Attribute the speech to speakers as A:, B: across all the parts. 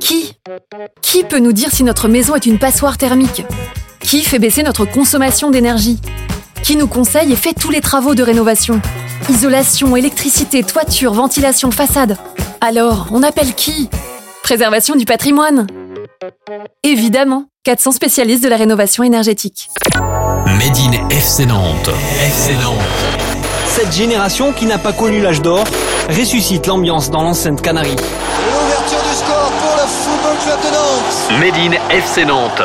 A: Qui? Qui peut nous dire si notre maison est une passoire thermique? Qui fait baisser notre consommation d'énergie? Qui nous conseille et fait tous les travaux de rénovation? Isolation, électricité, toiture, ventilation, façade. Alors, on appelle qui? Préservation du patrimoine Évidemment, 400 spécialistes de la rénovation énergétique.
B: Made in FC Nantes. FC Nantes.
C: Cette génération qui n'a pas connu l'âge d'or ressuscite l'ambiance dans l'enceinte Canarie.
D: Club de Nantes.
B: Made in FC Nantes.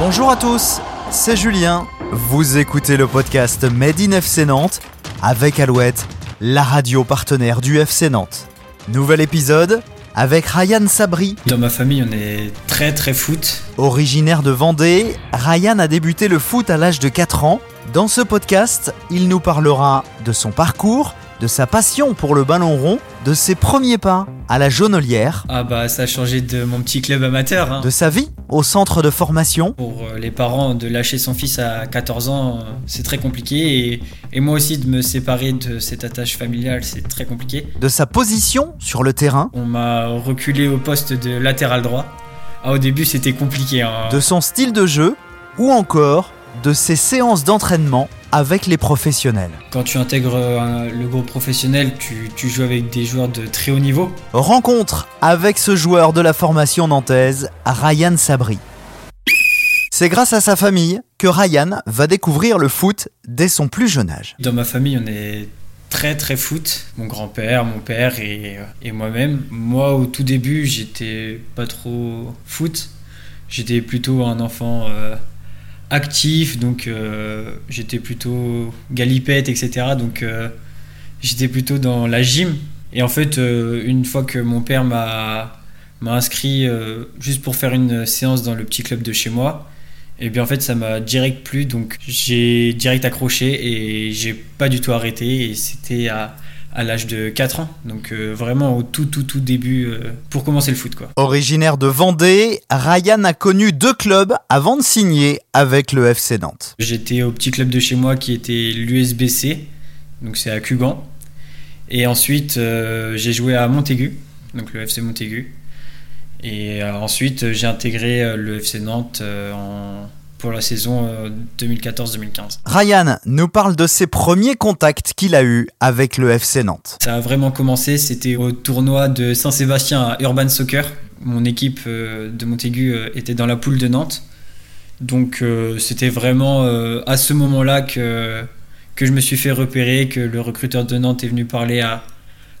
E: Bonjour à tous, c'est Julien. Vous écoutez le podcast Made in FC Nantes avec Alouette, la radio partenaire du FC Nantes. Nouvel épisode avec Ryan Sabri.
F: Dans ma famille, on est très très foot.
E: Originaire de Vendée, Ryan a débuté le foot à l'âge de 4 ans. Dans ce podcast, il nous parlera de son parcours, de sa passion pour le ballon rond, de ses premiers pas à la jaunelière,
F: Ah bah ça a changé de mon petit club amateur. hein.
E: de sa vie au centre de formation,
F: Pour euh, les parents, de lâcher son fils à 14 ans, euh, c'est très compliqué. Et, et moi aussi, de me séparer de cette attache familiale, c'est très compliqué.
E: de sa position sur le terrain,
F: On m'a reculé au poste de latéral droit. Ah, au début, c'était compliqué. hein.
E: de son style de jeu ou encore de ses séances d'entraînement avec les professionnels.
F: Quand tu intègres euh, le groupe professionnel, tu, tu joues avec des joueurs de très haut niveau.
E: Rencontre avec ce joueur de la formation nantaise, Ryan Sabri. C'est grâce à sa famille que Ryan va découvrir le foot dès son plus jeune âge.
F: Dans ma famille, on est très très foot. Mon grand-père, mon père et, et moi-même. Moi, au tout début, j'étais pas trop foot. J'étais plutôt un enfant euh, actif, donc euh, j'étais plutôt galipette, etc. Donc euh, j'étais plutôt dans la gym. Et en fait, euh, une fois que mon père m'a inscrit juste pour faire une séance dans le petit club de chez moi, et bien en fait ça m'a direct plu donc j'ai direct accroché et j'ai pas du tout arrêté et c'était à, à l'âge de 4 ans donc euh, vraiment au tout tout tout début euh, pour commencer le foot quoi.
E: Originaire de Vendée, Ryan a connu deux clubs avant de signer avec le FC Nantes.
F: J'étais au petit club de chez moi qui était l'USBC donc c'est à Cugan et ensuite euh, j'ai joué à Montaigu donc le FC Montaigu et ensuite j'ai intégré le FC Nantes en- pour la saison euh, 2014-2015.
E: Ryan nous parle de ses premiers contacts qu'il a eus avec le FC Nantes.
F: Ça a vraiment commencé, c'était au tournoi de Saint-Sébastien à Urban Soccer. Mon équipe euh, de Montaigu euh, était dans la poule de Nantes. Donc euh, c'était vraiment euh, à ce moment-là que, que je me suis fait repérer, que le recruteur de Nantes est venu parler à,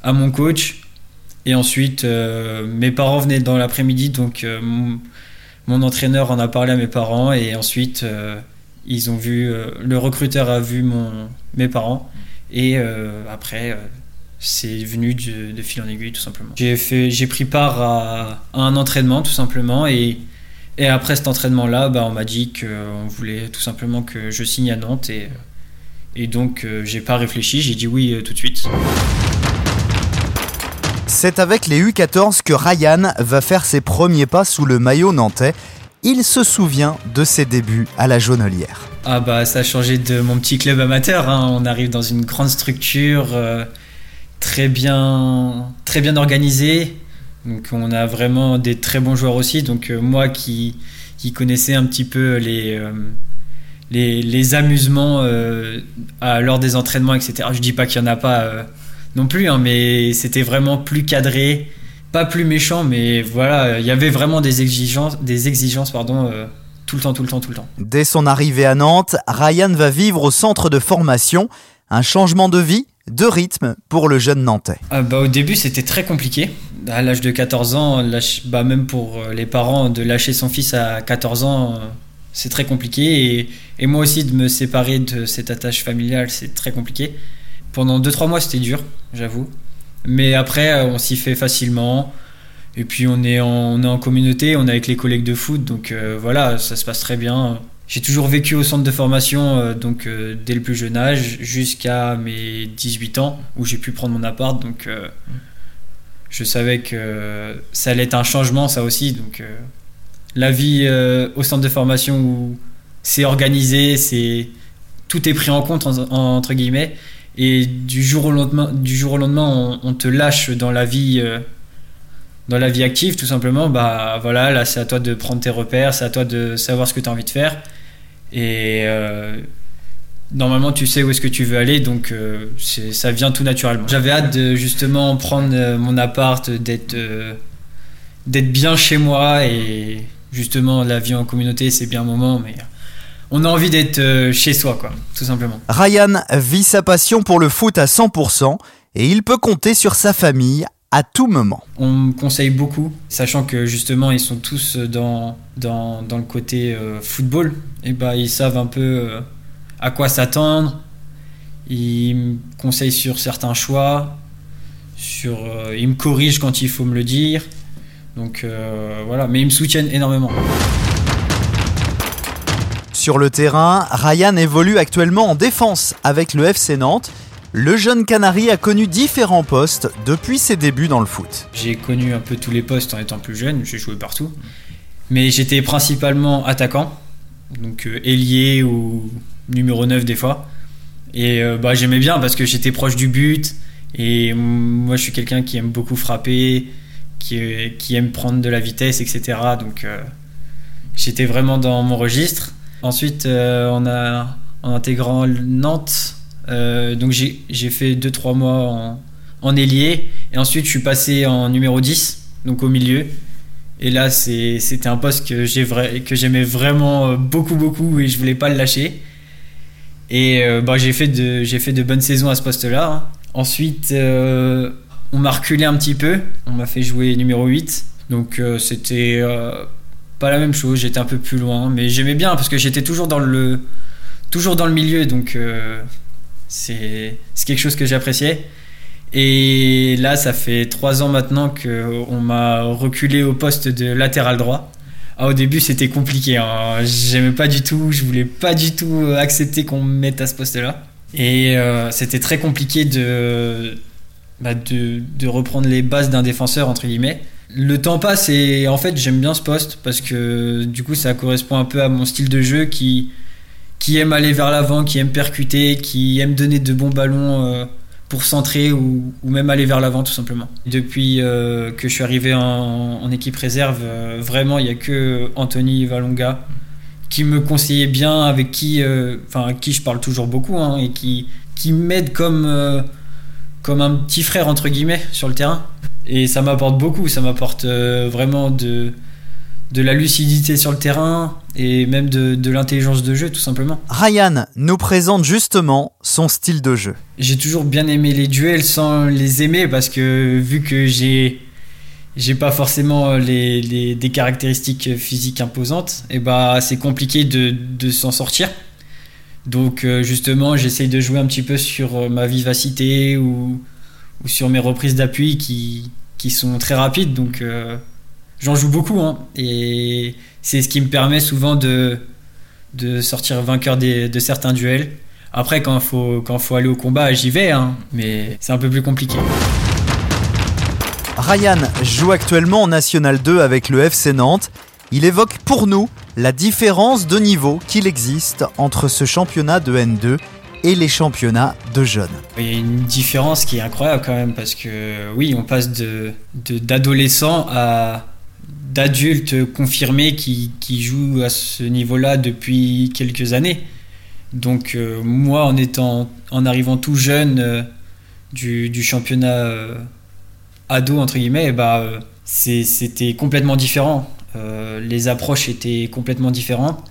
F: à mon coach. Et ensuite, euh, mes parents venaient dans l'après-midi, donc euh, mon, entraîneur en a parlé à mes parents. Et ensuite, euh, ils ont vu, euh, le recruteur a vu mon, mes parents. Et euh, après, c'est venu de, fil en aiguille, tout simplement. J'ai fait, j'ai pris part à, un entraînement, tout simplement, et, et après cet entraînement-là, bah, on m'a dit qu'on voulait tout simplement que je signe à Nantes, et, et donc j'ai pas réfléchi, j'ai dit oui tout de suite.
E: C'est avec les U14 que Ryan va faire ses premiers pas sous le maillot nantais. Il se souvient de ses débuts à la jaunelière.
F: Ah bah ça a changé de mon petit club amateur. hein. On arrive dans une grande structure euh, très bien, très bien organisée. Donc on a vraiment des très bons joueurs aussi. Donc euh, moi qui, connaissais un petit peu les, euh, les, amusements à- lors des entraînements, etc. Je dis pas qu'il y en a pas non plus, hein, mais c'était vraiment plus cadré, pas plus méchant, mais voilà, il y avait vraiment des exigences, des exigences pardon, euh, tout le temps, tout le temps, tout le temps.
E: Dès son arrivée à Nantes, Ryan va vivre au centre de formation un changement de vie, de rythme pour le jeune Nantais.
F: Ah bah, au début, c'était très compliqué. À l'âge de 14 ans, lâche- bah, même pour euh, les parents, de lâcher son fils à 14 ans, euh, c'est très compliqué. Et, et moi aussi, de me séparer de cette attache familiale, c'est très compliqué. Pendant 2-3 mois, c'était dur, j'avoue. Mais après, euh, on s'y fait facilement. Et puis, on est, en, on est en communauté, on est avec les collègues de foot. Donc euh, voilà, ça se passe très bien. J'ai toujours vécu au centre de formation, euh, donc dès le plus jeune âge, jusqu'à mes 18 ans, où j'ai pu prendre mon appart. Donc je savais que ça allait être un changement, ça aussi. Donc la vie au centre de formation où c'est organisé, c'est tout est pris en compte en- en- entre guillemets. Et du jour au lendemain, du jour au lendemain, on, te lâche dans la vie euh, dans la vie active, tout simplement, bah voilà, là c'est à toi de prendre tes repères, c'est à toi de savoir ce que tu as envie de faire. Et euh, normalement, tu sais où est-ce que tu veux aller, donc euh, ça vient tout naturellement. J'avais hâte de justement prendre mon appart, d'être d'être bien chez moi et justement la vie en communauté, c'est bien un moment, mais on a envie d'être euh, chez soi, quoi, tout simplement.
E: Ryan vit sa passion pour le foot à 100% et il peut compter sur sa famille à tout moment.
F: On me conseille beaucoup, sachant que justement ils sont tous dans, dans, dans le côté euh, football, et bah ils savent un peu euh, à quoi s'attendre. Ils me conseillent sur certains choix, sur, euh, ils me corrigent quand il faut me le dire. Donc voilà, mais ils me soutiennent énormément.
E: Sur le terrain, Ryan évolue actuellement en défense avec le FC Nantes. Le jeune Canari a connu différents postes depuis ses débuts dans le foot.
F: J'ai connu un peu tous les postes en étant plus jeune, j'ai joué partout. Mais j'étais principalement attaquant, donc euh, ailier ou numéro 9 des fois. Et euh, bah, j'aimais bien parce que j'étais proche du but. Et moi, je suis quelqu'un qui aime beaucoup frapper, qui, euh, aime prendre de la vitesse, etc. Donc j'étais vraiment dans mon registre. Ensuite, euh, on a, en intégrant Nantes, euh, donc j'ai fait 2-3 mois en, en ailier. Et ensuite, je suis passé en numéro 10, donc au milieu. Et là, c'était un poste que j'aimais vraiment euh, beaucoup, beaucoup et je voulais pas le lâcher. Et bah, j'ai fait, de- fait de bonnes saisons à ce poste-là. hein. Ensuite, on m'a reculé un petit peu. On m'a fait jouer numéro 8. Donc, c'était pas la même chose. J'étais un peu plus loin. Mais j'aimais bien parce que j'étais toujours dans le, toujours dans le milieu. Donc, euh, c'est quelque chose que j'appréciais. Et là, ça fait trois ans maintenant qu'on m'a reculé au poste de latéral droit. Ah, au début, c'était compliqué. Hein. J'aimais pas du tout, je voulais pas du tout euh, accepter qu'on me mette à ce poste-là. Et euh, c'était très compliqué de, bah, de, de reprendre les bases d'un défenseur, entre guillemets. Le temps passe et en fait, j'aime bien ce poste parce que du coup, ça correspond un peu à mon style de jeu qui, aime aller vers l'avant, qui aime percuter, qui aime donner de bons ballons. euh, pour centrer ou, même aller vers l'avant tout simplement. Depuis euh, que je suis arrivé en, équipe réserve, euh, vraiment il n'y a que Anthony Valonga qui me conseillait bien, avec qui, enfin qui je parle toujours beaucoup hein, et qui, m'aide comme, comme un petit frère entre guillemets sur le terrain. Et ça m'apporte beaucoup, ça m'apporte euh, vraiment de, de la lucidité sur le terrain et même de, de l'intelligence de jeu tout simplement.
E: Ryan nous présente justement son style de jeu.
F: J'ai toujours bien aimé les duels sans les aimer parce que vu que j'ai j'ai pas forcément les, les- des caractéristiques physiques imposantes, et bah c'est compliqué de, de s'en sortir. Donc euh, justement, j'essaye de jouer un petit peu sur ma vivacité ou, ou sur mes reprises d'appui qui, qui sont très rapides. Donc euh, j'en joue beaucoup hein, et c'est ce qui me permet souvent de, sortir vainqueur de certains duels. Après, quand il faut aller au combat, j'y vais, hein, mais c'est un peu plus compliqué.
E: Ryan joue actuellement en National 2 avec le FC Nantes. Il évoque pour nous la différence de niveau qu'il existe entre ce championnat de N2 et les championnats de jeunes.
F: Il y a une différence qui est incroyable quand même, parce que oui, on passe de d'adolescents à d'adultes confirmés qui, qui jouent à ce niveau-là depuis quelques années. Donc euh, moi, en étant, en arrivant tout jeune euh, du, du championnat euh, ado entre guillemets, bah, c'était complètement différent. Les approches étaient complètement différentes.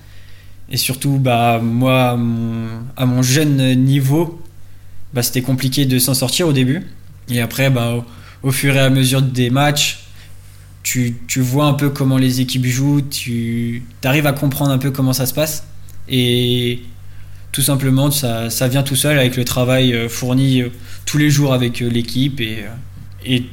F: Et surtout, bah, moi, à mon, jeune niveau, bah, c'était compliqué de s'en sortir au début. Et après, bah, au, fur et à mesure des matchs, tu, vois un peu comment les équipes jouent, tu arrives à comprendre un peu comment ça se passe. Et tout simplement, ça, vient tout seul avec le travail euh, fourni euh, tous les jours avec euh, l'équipe et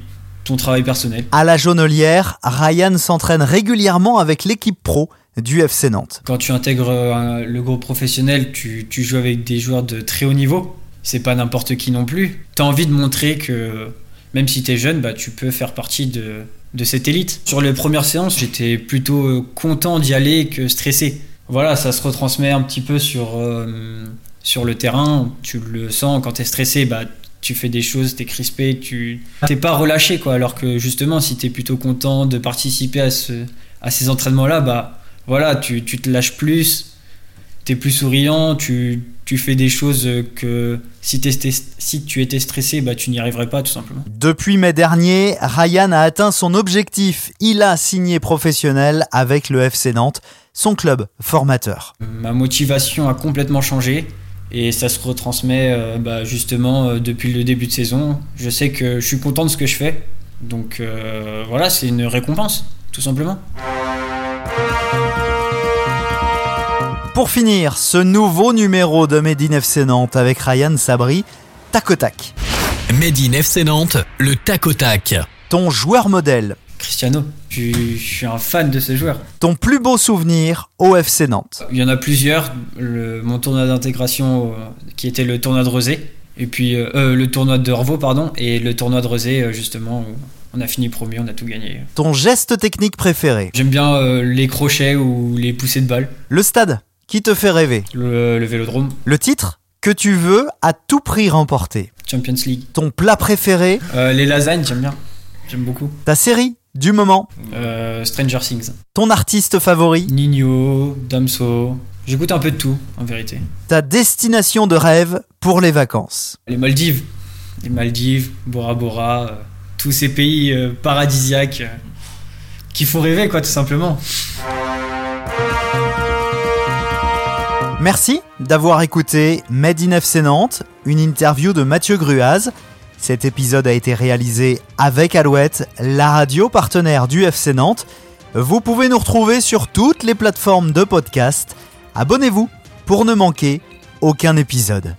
F: travail personnel.
E: À la Jaunelière, Ryan s'entraîne régulièrement avec l'équipe pro du FC Nantes.
F: Quand tu intègres euh, le groupe professionnel, tu, tu joues avec des joueurs de très haut niveau. C'est pas n'importe qui non plus. Tu as envie de montrer que même si tu es jeune, bah, tu peux faire partie de, de cette élite. Sur les premières séances, j'étais plutôt euh, content d'y aller que stressé. Voilà, ça se retransmet un petit peu sur, euh, sur le terrain. Tu le sens quand tu es stressé, bah, tu fais des choses, t'es crispé, tu t'es pas relâché quoi. Alors que justement, si t'es plutôt content de participer à, ce, à ces entraînements-là, bah voilà, tu, tu te lâches plus, t'es plus souriant, tu, tu fais des choses que si, si tu étais stressé, bah tu n'y arriverais pas tout simplement.
E: Depuis mai dernier, Ryan a atteint son objectif. Il a signé professionnel avec le FC Nantes, son club formateur.
F: Ma motivation a complètement changé. Et ça se retransmet euh, bah, justement euh, depuis le début de saison. Je sais que je suis content de ce que je fais. Donc euh, voilà, c'est une récompense, tout simplement.
E: Pour finir, ce nouveau numéro de Made in FC Nantes avec Ryan Sabri, tac au tac.
B: Made in FC Nantes, le tac au tac.
E: Ton joueur modèle.
F: Cristiano, je, suis un fan de ce joueur.
E: Ton plus beau souvenir au FC Nantes?
F: Il y en a plusieurs. mon tournoi d'intégration euh, qui était le tournoi de Rosé. Et puis euh, euh, le tournoi de Orvaux, pardon. Et le tournoi de Rosé, justement, où on a fini premier, on a tout gagné.
E: Ton geste technique préféré?
F: J'aime bien les crochets ou les poussées de balles.
E: Le stade? Qui te fait rêver?
F: Le, vélodrome.
E: Le titre? Que tu veux à tout prix remporter?
F: Champions League.
E: Ton plat préféré?
F: Les lasagnes, j'aime bien. J'aime beaucoup.
E: Ta série? Du moment
F: euh, Stranger Things.
E: Ton artiste favori
F: Nino, Damso. J'écoute un peu de tout, en vérité.
E: Ta destination de rêve pour les vacances
F: Les Maldives. Les Maldives, Bora Bora, euh, tous ces pays euh, paradisiaques qui font rêver, quoi, tout simplement.
E: Merci d'avoir écouté Made in FC Nantes, une interview de Mathieu Gruaz. Cet épisode a été réalisé avec Alouette, la radio partenaire du FC Nantes. Vous pouvez nous retrouver sur toutes les plateformes de podcast. Abonnez-vous pour ne manquer aucun épisode.